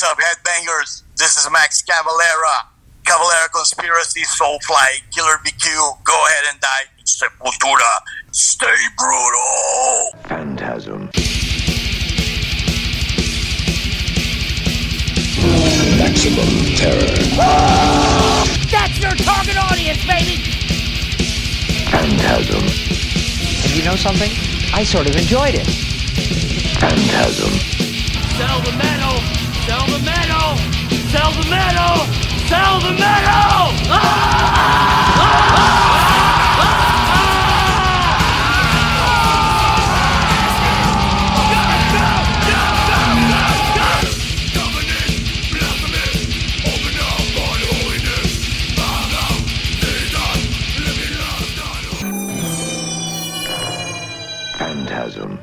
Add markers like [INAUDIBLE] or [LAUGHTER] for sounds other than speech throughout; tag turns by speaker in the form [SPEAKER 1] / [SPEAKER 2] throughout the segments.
[SPEAKER 1] What's up, headbangers? This is Max Cavalera. Cavalera Conspiracy, Soulfly, Killer BQ. Go ahead and die. Sepultura. Stay brutal.
[SPEAKER 2] Phantasm.
[SPEAKER 3] Maximum terror.
[SPEAKER 4] That's your target audience, baby!
[SPEAKER 2] Phantasm.
[SPEAKER 5] And you know something? I sort of enjoyed it.
[SPEAKER 2] Phantasm.
[SPEAKER 4] Sell the metal! Sell the metal! Sell the metal! Sell the metal! Ah! Ah!
[SPEAKER 2] Phantasm.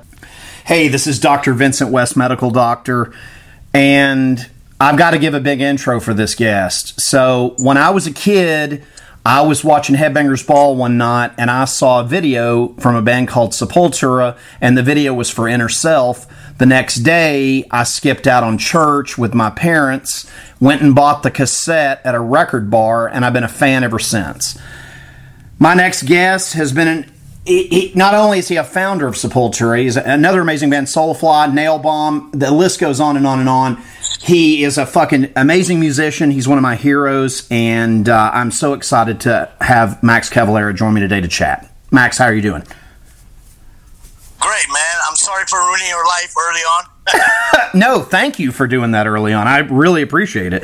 [SPEAKER 6] Hey, this is Dr. Vincent West, medical doctor, and I've got to give a big intro for this guest. So, when I was a kid, I was watching Headbangers Ball one night and I saw a video from a band called Sepultura, and the video was for Inner Self. The next day, I skipped out on church with my parents, went and bought the cassette at a record bar, and I've been a fan ever since. My next guest has been an. He, he, not only is he a founder of Sepultura, he's another amazing band, Soulfly, Nail Bomb. The list goes on and on and on. He is a fucking amazing musician. He's one of my heroes, and uh, I'm so excited to have Max Cavalera join me today to chat. Max, how are you doing?
[SPEAKER 1] Great, man. I'm sorry for ruining your life early on. [LAUGHS]
[SPEAKER 6] No, thank you for doing that early on. I really appreciate it.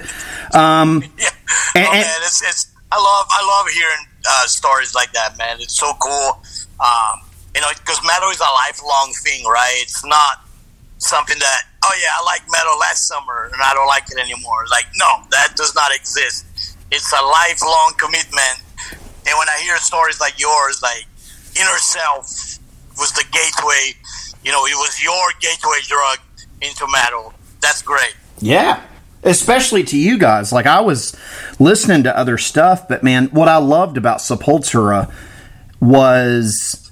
[SPEAKER 6] Um, [LAUGHS]
[SPEAKER 1] yeah.
[SPEAKER 6] And-
[SPEAKER 1] oh, man, it's, it's, I love, I love hearing uh, stories like that, man. It's so cool. Um, you know, because metal is a lifelong thing, right? It's not something that, oh yeah, I like metal last summer and I don't like it anymore. Like, no, that does not exist. It's a lifelong commitment. And when I hear stories like yours, like inner self was the gateway, you know, it was your gateway drug into metal. That's great.
[SPEAKER 6] Yeah. Especially to you guys. Like, I was listening to other stuff, but man, what I loved about Sepultura was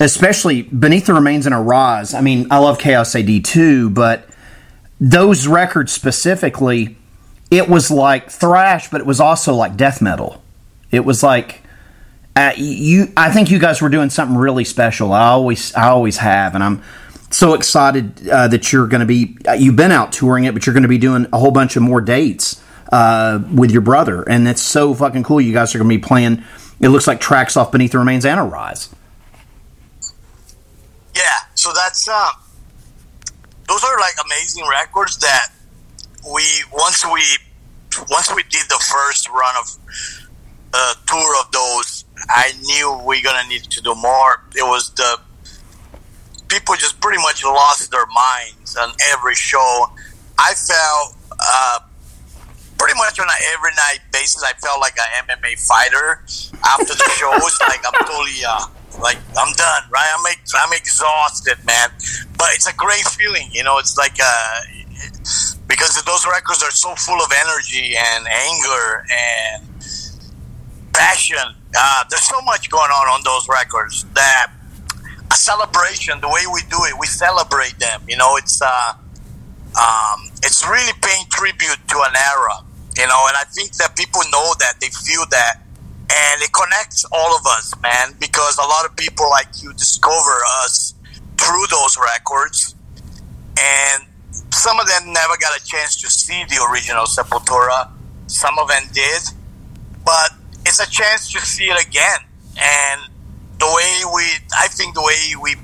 [SPEAKER 6] especially Beneath the Remains and Arise. I mean, I love Chaos AD too, but those records specifically, it was like thrash, but it was also like death metal. It was like uh, you. I think you guys were doing something really special. I always, I always have, and I'm so excited uh, that you're going to be. Uh, you've been out touring it, but you're going to be doing a whole bunch of more dates uh, with your brother, and it's so fucking cool. You guys are going to be playing. It looks like tracks off Beneath the Remains and Arise.
[SPEAKER 1] Yeah, so that's uh, those are like amazing records that we once we once we did the first run of uh, tour of those, I knew we are gonna need to do more. It was the people just pretty much lost their minds on every show. I felt uh, pretty much on an every night basis. I felt like an MMA fighter after the shows. [LAUGHS] like I'm totally uh, like I'm done, right? I'm I'm exhausted, man. But it's a great feeling, you know. It's like uh, because those records are so full of energy and anger and passion. Uh, there's so much going on on those records that a celebration, the way we do it, we celebrate them. You know, it's uh, um, it's really paying tribute to an era. You know, and I think that people know that they feel that, and it connects all of us, man. Because a lot of people like you discover us through those records, and some of them never got a chance to see the original Sepultura. Some of them did, but it's a chance to see it again. And the way we, I think the way we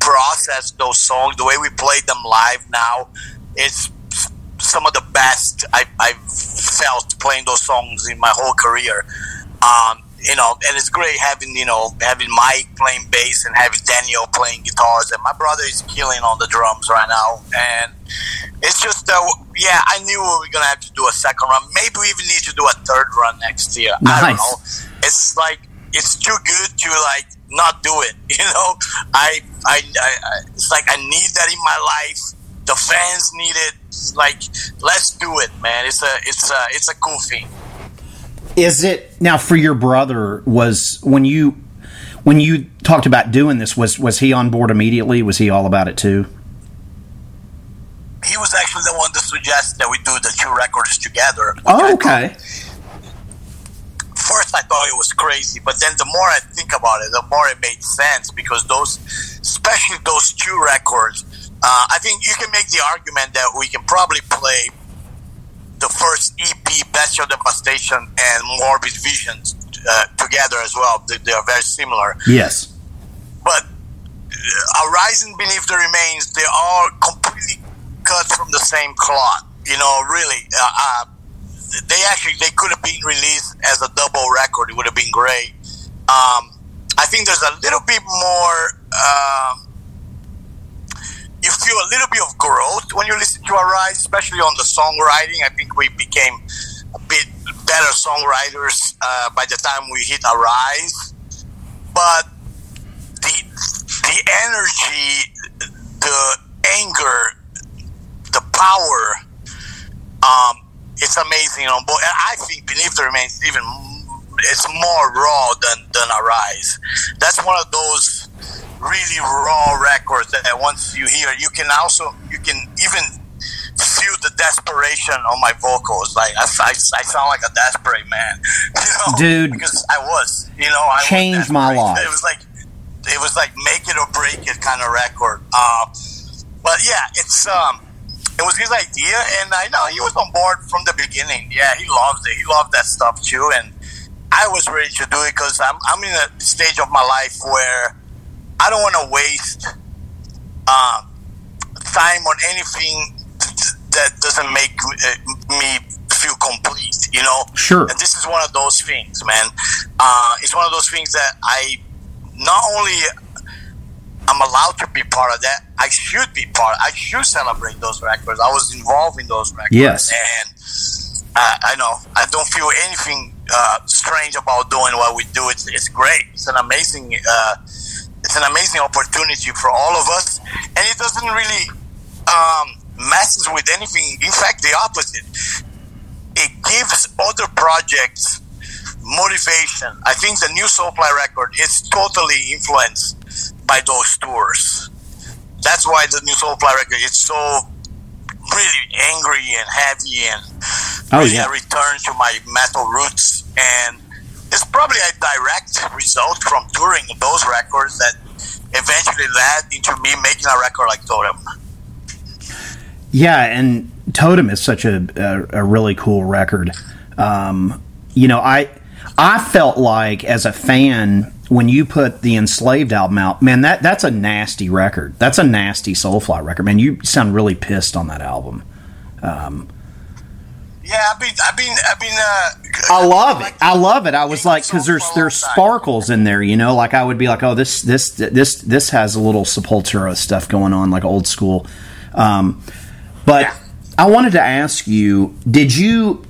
[SPEAKER 1] process those songs, the way we play them live now, it's some of the best I, I've felt playing those songs in my whole career. Um, you know, and it's great having you know having Mike playing bass and having Daniel playing guitars, and my brother is killing on the drums right now. And it's just, uh, yeah, I knew we were gonna have to do a second run. Maybe we even need to do a third run next year. I don't know. It's like it's too good to like not do it. [LAUGHS] You know, I, I, I, I it's like I need that in my life. The fans need it. Like, let's do it, man. It's a, it's a, it's a cool thing.
[SPEAKER 6] Is it now for your brother? Was when you when you talked about doing this was was he on board immediately? Was he all about it too?
[SPEAKER 1] he was actually the one that suggested that we do the two records together.
[SPEAKER 6] Oh, okay.
[SPEAKER 1] first I thought it was crazy, but then the more I think about it, the more it made sense because those, especially those two records, uh, I think you can make the argument that we can probably play the first EP, Bestial Devastation, and Morbid Visions uh, together as well. They, they are very similar,
[SPEAKER 6] Yes.
[SPEAKER 1] but uh, Arising Beneath the Remains, they are completely cut from the same cloth. You know, really. Uh, uh, they actually they could have been released as a double record. It would have been great. Um, I think there's a little bit more. Um, you feel a little bit of growth when you listen to Arise, especially on the songwriting. I think we became a bit better songwriters uh, by the time we hit Arise. But the the energy, the anger, the power. Um, it's amazing on both. I think Beneath the Remains even it's more raw than than Arise. That's one of those really raw records that once you hear, you can also you can even feel the desperation on my vocals. Like I, I, I sound like a desperate man, [LAUGHS] you know,
[SPEAKER 6] Dude.
[SPEAKER 1] because I was, you know, I
[SPEAKER 6] Changed my life.
[SPEAKER 1] It was like it was like make it or break it kind of record. Uh, but yeah, it's um, it was his idea, and I know he was on board from the beginning. Yeah, he loved it. He loved that stuff too, and I was ready to do it because I'm I'm in a stage of my life where I don't want to waste um, time on anything that doesn't make uh, me feel complete. You know,
[SPEAKER 6] Sure.
[SPEAKER 1] and this is one of those things, man. Uh, it's one of those things that I not only I'm allowed to be part of that, I should be part. I should celebrate those records. I was involved in those records,
[SPEAKER 6] Yes.
[SPEAKER 1] and uh, I know I don't feel anything uh, strange about doing what we do. It's it's great. It's an amazing. Uh, it's an amazing opportunity for all of us, and it doesn't really um, messes with anything. In fact, the opposite. It gives other projects motivation. I think the new Soulfly record is totally influenced by those tours. That's why the new Soulfly record is so really angry and heavy and
[SPEAKER 6] Oh,
[SPEAKER 1] really
[SPEAKER 6] yeah.
[SPEAKER 1] a return to my metal roots. And it's probably a direct result from touring those records that eventually led into me making a record like Totem.
[SPEAKER 6] Yeah, and Totem is such a a, a really cool record. Um, you know, I I felt like as a fan when you put the Enslaved album out, man, that that's a nasty record. That's a nasty Soulfly record, man. You sound really pissed on that album.
[SPEAKER 1] Yeah, I've been, I've been, I've been. Uh,
[SPEAKER 6] I love it. I love it. I was like, because there's there's sparkles in there, you know. Like I would be like, oh, this this this this has a little Sepultura stuff going on, like old school. Um, but I wanted to ask you, did you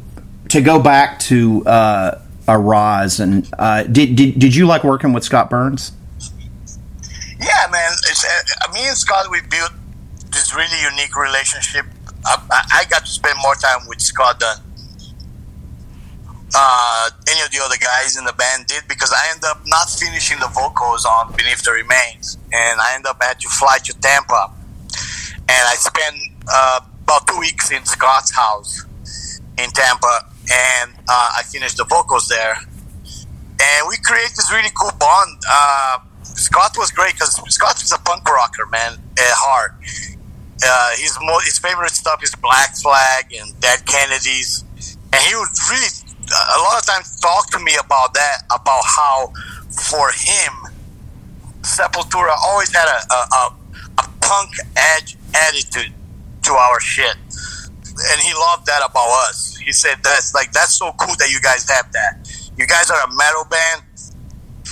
[SPEAKER 6] to go back to uh, Arise and uh, did, did did you like working with Scott Burns?
[SPEAKER 1] Yeah, man. It's, uh, me and Scott, we built this really unique relationship. I, I, got to spend more time with Scott than uh, any of the other guys in the band did because I ended up not finishing the vocals on Beneath the Remains, and I ended up had to fly to Tampa, and I spent uh, about two weeks in Scott's house in Tampa, and uh, I finished the vocals there, and we created this really cool bond. Uh, Scott was great because Scott was a punk rocker, man, at heart. Uh, his mo- his favorite stuff is Black Flag and Dead Kennedys, and he would really a lot of times talk to me about that, about how for him, Sepultura always had a, a, a, a punk edge attitude to our shit, and he loved that about us. He said that's like that's so cool that you guys have that. You guys are a metal band.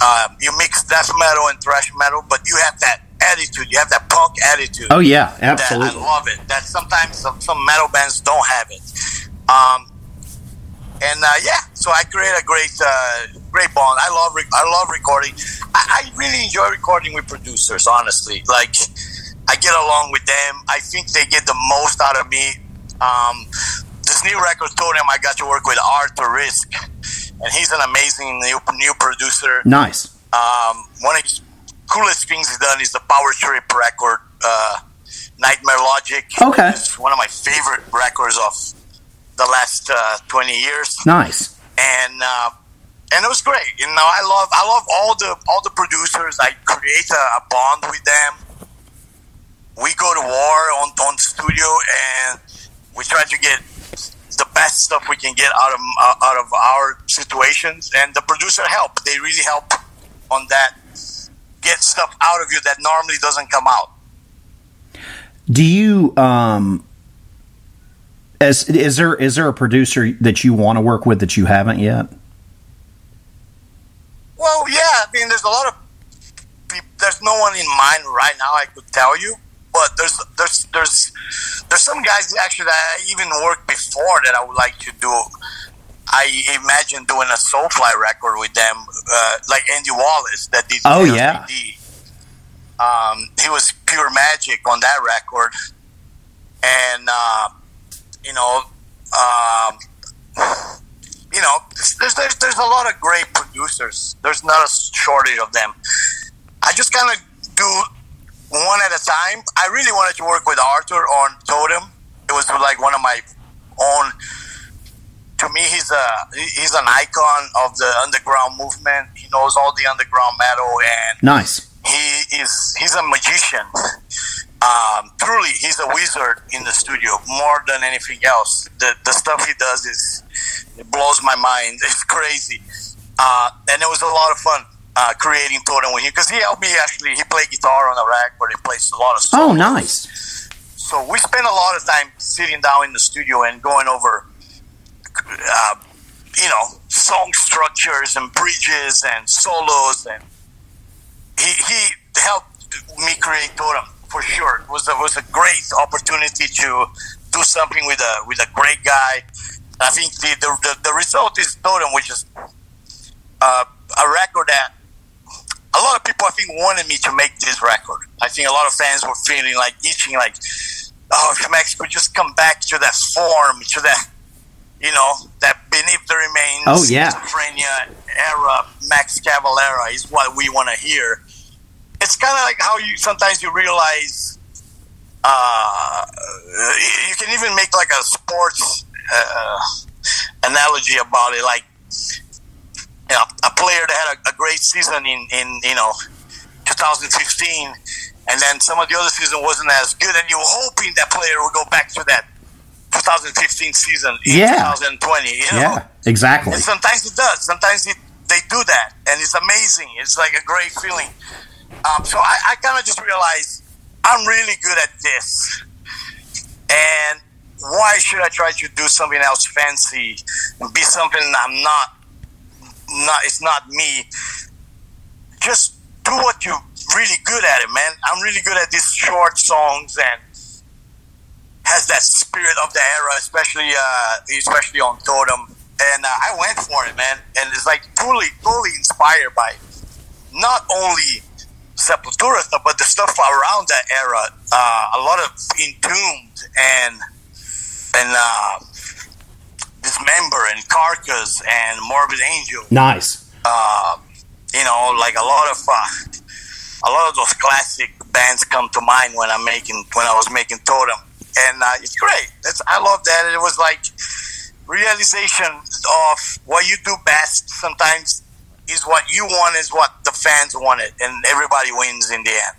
[SPEAKER 1] Uh, you mix death metal and thrash metal, but you have that attitude. You have that punk attitude.
[SPEAKER 6] Oh yeah, absolutely.
[SPEAKER 1] I love it. That sometimes some, some metal bands don't have it. Um, and uh, yeah, so I create a great, uh, great bond. I love, re- I love recording. I, I really enjoy recording with producers. Honestly, like I get along with them. I think they get the most out of me. Um, this new record, Totem, I got to work with Arthur Rizk, and he's an amazing new, new producer.
[SPEAKER 6] Nice.
[SPEAKER 1] Um, one of the coolest things he's done is the Power Trip record, uh, Nightmare Logic.
[SPEAKER 6] Okay.
[SPEAKER 1] It's one of my favorite records of the last uh, 20 years.
[SPEAKER 6] Nice.
[SPEAKER 1] and uh, and it was great. You know, I love I love all the all the producers. I create a, a bond with them. We go to war on on studio, and we try to get the best stuff we can get out of uh, out of our situations. And the producer help. They really help on that. Get stuff out of you that normally doesn't come out.
[SPEAKER 6] Do you um as is there is there a producer that you want to work with that you haven't yet?
[SPEAKER 1] Well, yeah. I mean, there's a lot of peop There's no one in mind right now. I could tell you, but there's there's there's there's some guys actually that I even worked before that I would like to do. I imagine doing a Soulfly record with them, uh, like Andy Wallace that did.
[SPEAKER 6] Oh,
[SPEAKER 1] LCD.
[SPEAKER 6] yeah.
[SPEAKER 1] Um, he was pure magic on that record, and uh, you know, um, you know, there's, there's there's a lot of great producers. There's not a shortage of them. I just kind of do one at a time. I really wanted to work with Arthur on Totem. It was like one of my own. To me, he's a he's an icon of the underground movement. He knows all the underground metal, and
[SPEAKER 6] Nice.
[SPEAKER 1] he is he's a magician. Um, truly, he's a wizard in the studio more than anything else. The the stuff he does is it blows my mind. [LAUGHS] It's crazy, uh, and it was a lot of fun uh, creating Totem with him because he helped me actually. He played guitar on the rack, but He plays a lot of.
[SPEAKER 6] Oh, nice.
[SPEAKER 1] So we spent a lot of time sitting down in the studio and going over, uh, you know, song structures and bridges and solos, and he he helped me create Totem for sure. It was a, was a great opportunity to do something with a with a great guy. I think the the, the, the result is Totem, which is uh, a record that a lot of people I think wanted me to make this record. I think a lot of fans were feeling like itching, like, oh, if Max could just come back to that form, to that, you know, that beneath the remains,
[SPEAKER 6] Oh, yeah.
[SPEAKER 1] schizophrenia era, Max Cavalera is what we want to hear. It's kind of like how you sometimes you realize. Uh, you can even make like a sports uh, analogy about it, like you know, a player that had a, a great season in, in you know 2015, and then some of the other season wasn't as good, and you're hoping that player will go back to that 2015 season in
[SPEAKER 6] Yeah.
[SPEAKER 1] 2020. You know?
[SPEAKER 6] Yeah, exactly.
[SPEAKER 1] And sometimes it does. Sometimes it, they do that, and it's amazing. It's like a great feeling. Um, so I, I kind of just realized I'm really good at this, and why should I try to do something else fancy and be something I'm not? Not it's not me. Just do what you're really good at it, man. I'm really good at these short songs and has that spirit of the era, especially uh, especially on Totem. And uh, I went for it, man. And it's like totally, totally inspired by not only Sepultura stuff, but the stuff around that era. Uh, a lot of Entombed and and uh, Dismember and Carcass and Morbid Angel
[SPEAKER 6] Nice.
[SPEAKER 1] uh, you know, like a lot of uh, a lot of those classic bands come to mind when I'm making when I was making Totem, and uh, it's great. It's, I love that. It was like realization of what you do best. Sometimes is what you want is what the fans wanted, and everybody wins in the end.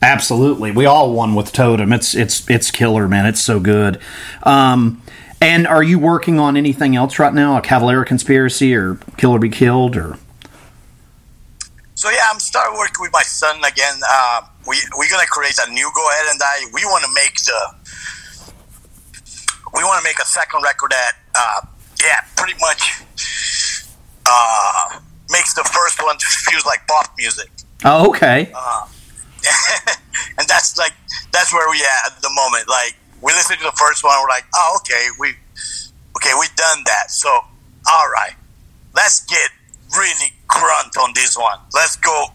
[SPEAKER 6] Absolutely. We all won with Totem. It's it's it's killer, man. It's so good. Um and are you working on anything else right now? A Cavalera conspiracy or Killer Be Killed or
[SPEAKER 1] So yeah, I'm starting working with my son again. Uh, we we're gonna create a new Go Ahead and Die. We want to make the we want to make a second record that uh, yeah, pretty much uh, makes the first one feels like pop music,
[SPEAKER 6] Oh, okay. [LAUGHS]
[SPEAKER 1] and that's like that's where we at at the moment. Like we listen to the first one, we're like, oh okay, we okay, we done that. So all right, let's get really grunt on this one. Let's go,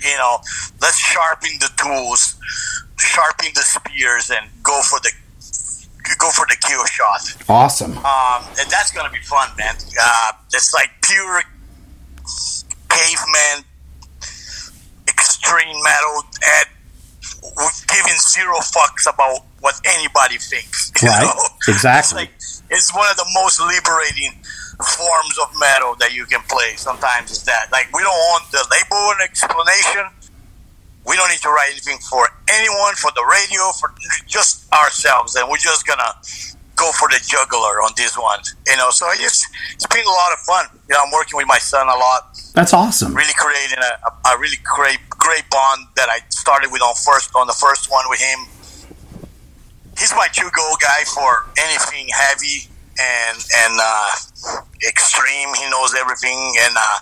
[SPEAKER 1] you know, let's sharpen the tools, sharpen the spears, and go for the go for the kill shot.
[SPEAKER 6] Awesome.
[SPEAKER 1] Um, and that's gonna be fun, man. Uh, it's like pure caveman, extreme metal at giving zero fucks about what anybody thinks. [LAUGHS]
[SPEAKER 6] Right.
[SPEAKER 1] know?
[SPEAKER 6] Exactly.
[SPEAKER 1] It's, like, it's one of the most liberating forms of metal that you can play. Sometimes is that like we don't want the label and explanation. We don't need to write anything for anyone, for the radio, for just ourselves, and we're just gonna go for the juggler on this one. You know, so it's it's been a lot of fun. You know, I'm working with my son a lot
[SPEAKER 6] That's awesome.
[SPEAKER 1] really creating a, a, really great great bond that I started with on first on the first one with him. He's my to go guy for anything heavy and and uh, extreme. He knows everything, and uh,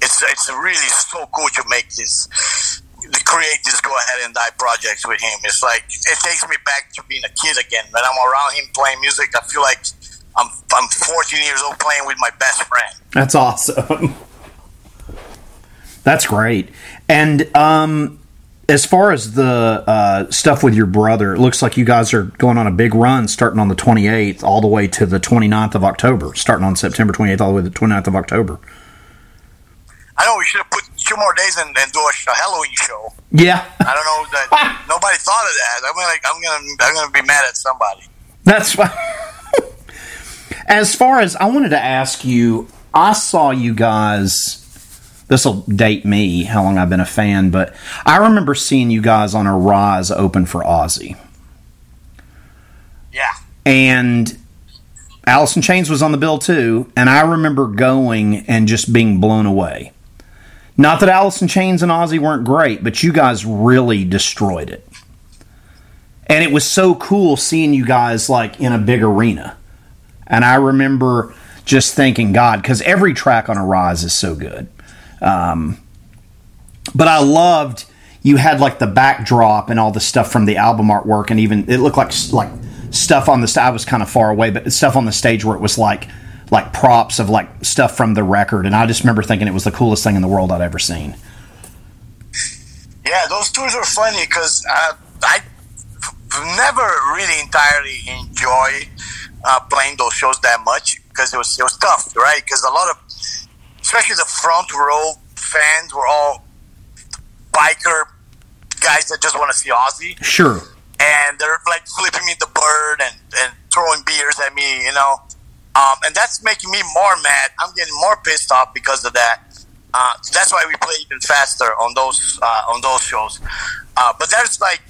[SPEAKER 1] it's it's really so cool to make this to create this go ahead and die projects with him. It's like it takes me back to being a kid again. When I'm around him playing music, I feel like I'm I'm 14 years old playing with my best friend.
[SPEAKER 6] That's awesome. [LAUGHS] That's great. And um, as far as the uh, stuff with your brother, it looks like you guys are going on a big run starting on the 28th all the way to the 29th of October, starting on September 28th all the way to the 29th of October.
[SPEAKER 1] I know we should have put two more days and, and do a, a Halloween show.
[SPEAKER 6] Yeah,
[SPEAKER 1] I don't know that [LAUGHS] nobody thought of that. I'm gonna, I'm gonna, I'm gonna be mad at somebody.
[SPEAKER 6] that's fine. [LAUGHS] as far as I wanted to ask you, I saw you guys. This will date me how long I've been a fan, but I remember seeing you guys on Arise open for Ozzy.
[SPEAKER 1] Yeah,
[SPEAKER 6] and Alice in Chains was on the bill too, and I remember going and just being blown away. Not that Alice in Chains and Ozzy weren't great, but you guys really destroyed it. And it was so cool seeing you guys like in a big arena. And I remember just thinking, God, because every track on Arise is so good. Um, but I loved you had like the backdrop and all the stuff from the album artwork, and even it looked like like stuff on the. st- I was kind of far away, but stuff on the stage where it was like like props of like stuff from the record, and I just remember thinking it was the coolest thing in the world I'd ever seen.
[SPEAKER 1] yeah. Those tours were funny because uh, I never really entirely enjoy uh, playing those shows that much because it was it was tough, right? Because a lot of, especially the front row fans, were all biker guys that just want to see Ozzy.
[SPEAKER 6] Sure,
[SPEAKER 1] and they're like flipping me the bird and, and throwing beers at me, you know. Um, and that's making me more mad. I'm getting more pissed off because of that. Uh, that's why we play even faster on those uh, on those shows. Uh, but there's like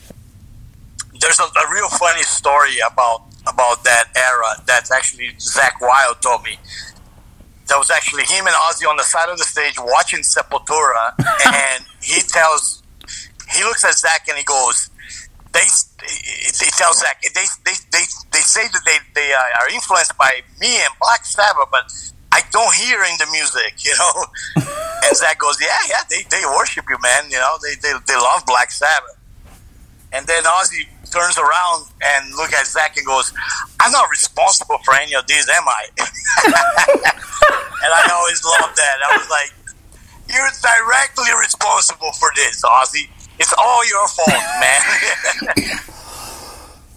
[SPEAKER 1] there's a, a real funny story about about that era. That's actually Zakk Wylde told me. That was actually him and Ozzy on the side of the stage watching Sepultura, [LAUGHS] and he tells he looks at Zakk and he goes, "They." He tells Zakk they they, they, they say that they they are influenced by me and Black Sabbath, but I don't hear in the music, you know. [LAUGHS] and Zakk goes, "Yeah, yeah, they, they worship you, man. You know, they, they they love Black Sabbath." And then Ozzy turns around and look at Zakk and goes, "I'm not responsible for any of this, am I?" [LAUGHS] and I always loved that. I was like, "You're directly responsible for this, Ozzy. It's all your fault, man."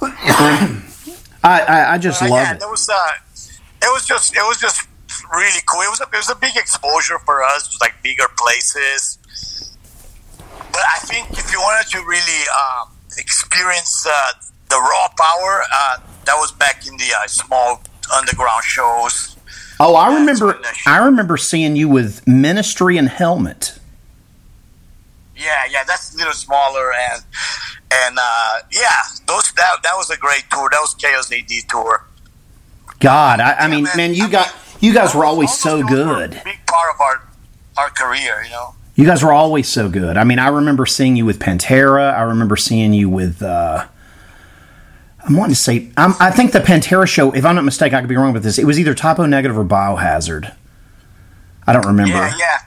[SPEAKER 1] [LAUGHS]
[SPEAKER 6] I I, I just
[SPEAKER 1] Uh,
[SPEAKER 6] love
[SPEAKER 1] yeah,
[SPEAKER 6] it.
[SPEAKER 1] it was uh, it was just it was just really cool. It was a, it was a big exposure for us, It was like bigger places. But I think if you wanted to really um, experience uh, the raw power, uh, that was back in the uh, small underground shows.
[SPEAKER 6] Oh, I remember
[SPEAKER 1] it's when the-
[SPEAKER 6] I remember seeing you with Ministry and Helmet.
[SPEAKER 1] Yeah, yeah, that's a little smaller and and uh, yeah, those that that was a great tour. That was Chaos AD tour.
[SPEAKER 6] God, I, I mean,
[SPEAKER 1] man,
[SPEAKER 6] man, you
[SPEAKER 1] I
[SPEAKER 6] got
[SPEAKER 1] mean,
[SPEAKER 6] you guys were always so good.
[SPEAKER 1] big part of our our career, you know.
[SPEAKER 6] You guys were always so good. I mean, I remember seeing you with Pantera. I remember seeing you with. Uh, I'm wanting to say. I'm, I think the Pantera show. If I'm not mistaken, I could be wrong with this. It was either Type O Negative or Biohazard. I don't remember.
[SPEAKER 1] Yeah, yeah.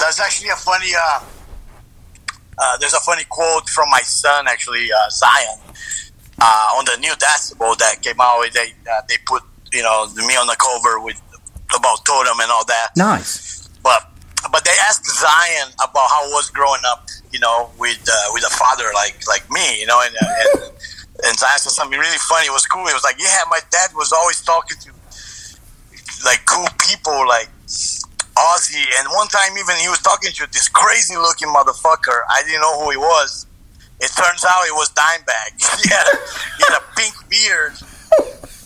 [SPEAKER 1] There's actually a funny. Uh, uh, there's a funny quote from my son, actually, uh, Zyon, uh, on the new Decibel that came out. They uh, they put you know me on the cover with about Totem and all that.
[SPEAKER 6] Nice.
[SPEAKER 1] But but they asked Zyon about how it was growing up, you know, with uh, with a father like like me, you know, and and, and Zyon said something really funny. It was cool. It was like, yeah, my dad was always talking to like cool people like Ozzy, and one time even he was talking to this crazy looking motherfucker. I didn't know who he was, It turns out it was Dimebag. [LAUGHS] he, had, he had a pink beard,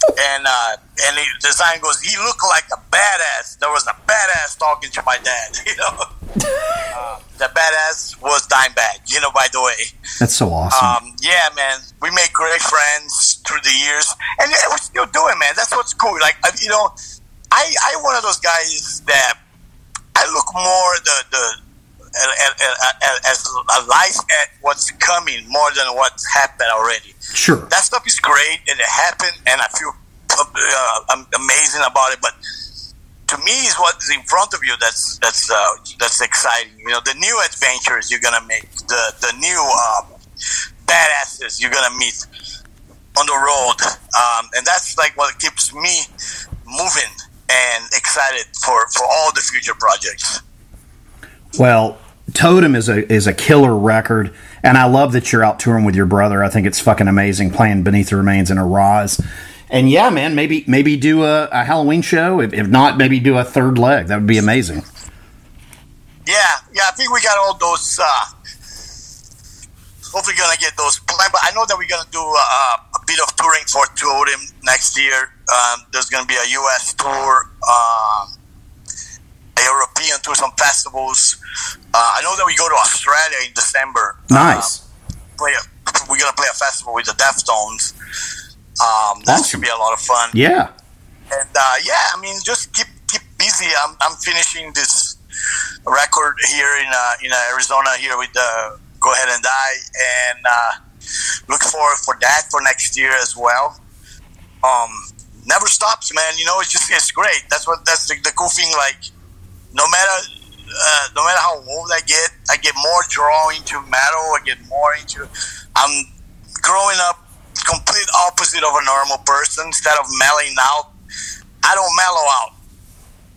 [SPEAKER 1] and uh, and he, the sign goes, he looked like a badass. There was a badass talking to my dad. [LAUGHS] You know, uh, the badass was Dimebag. You know, by the way.
[SPEAKER 6] That's so awesome.
[SPEAKER 1] Um, yeah, man, we made great friends through the years, and yeah, we're still doing, man. That's what's cool. Like, uh, you know, I I one of those guys that I look more the the as a life at what's coming more than what's happened already.
[SPEAKER 6] Sure,
[SPEAKER 1] that stuff is great and it happened, and I feel uh, amazing about it. But to me, is what's in front of you that's that's uh, that's exciting. You know, the new adventures you're gonna make, the the new um, badasses you're gonna meet on the road, um, and that's like what keeps me moving and excited for for all the future projects.
[SPEAKER 6] Well, Totem is a is a killer record, and I love that you're out touring with your brother. I think it's fucking amazing playing Beneath the Remains in Arise. And yeah, man, maybe maybe do a, a Halloween show. If, if, not, maybe do a third leg. That would be amazing.
[SPEAKER 1] Yeah, yeah. I think we got all those. Uh, hopefully, gonna get those planned. But I know that we're gonna do uh, a bit of touring for Totem next year. Um, there's gonna be a U.S. tour. A European tour, some festivals. Uh, I know that we go to Australia in December.
[SPEAKER 6] Nice.
[SPEAKER 1] Uh, play a, [LAUGHS] we're gonna play a festival with the Deftones. Um, that awesome. should be a lot of fun.
[SPEAKER 6] Yeah.
[SPEAKER 1] And uh, yeah, I mean, just keep keep busy. I'm, I'm finishing this record here in uh, in Arizona here with the Go Ahead and Die, and uh, look forward for that for next year as well. Um, never stops, man. You know, it's just it's great. That's what that's the, the cool thing. Like, no matter uh, no matter how old I get, I get more drawn into metal. I get more into. I'm growing up complete opposite of a normal person. Instead of mellowing out, I don't mellow out.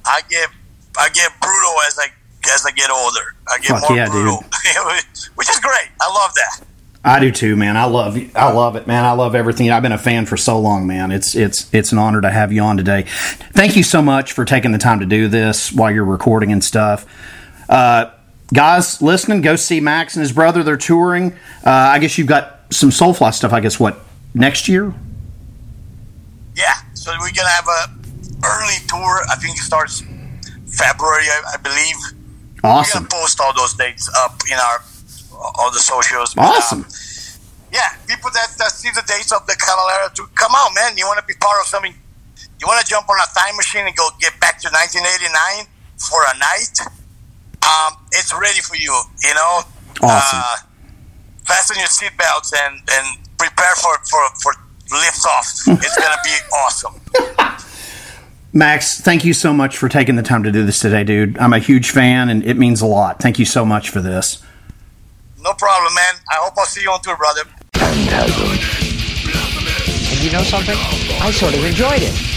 [SPEAKER 1] I get I get brutal as I as I get older. I get Fuck more yeah, brutal, [LAUGHS] which is great. I love that.
[SPEAKER 6] I do too, man. I love I love it, man. I love everything. I've been a fan for so long, man. It's it's it's an honor to have you on today. Thank you so much for taking the time to do this while you're recording and stuff. Uh, guys, listening, go see Max and his brother. They're touring. Uh, I guess you've got some Soulfly stuff. I guess what next year?
[SPEAKER 1] Yeah, so we're gonna have a early tour. I think it starts February, I, I believe.
[SPEAKER 6] Awesome.
[SPEAKER 1] We're gonna post all those dates up in our all the socials.
[SPEAKER 6] Awesome.
[SPEAKER 1] Um, yeah, people that, that see the dates of the Cavalera to come out, man. You want to be part of something? You want to jump on a time machine and go get back to 1989 for a night? Um, it's ready for you. You know.
[SPEAKER 6] Awesome. Uh,
[SPEAKER 1] fasten your seatbelts and and prepare for for for lift off. [LAUGHS] it's gonna be awesome.
[SPEAKER 6] Max, thank you so much for taking the time to do this today, dude. I'm a huge fan, and it means a lot. Thank you so much for this.
[SPEAKER 1] No problem, man. I hope I'll see you on tour, brother.
[SPEAKER 5] And you know something? I sort of enjoyed it.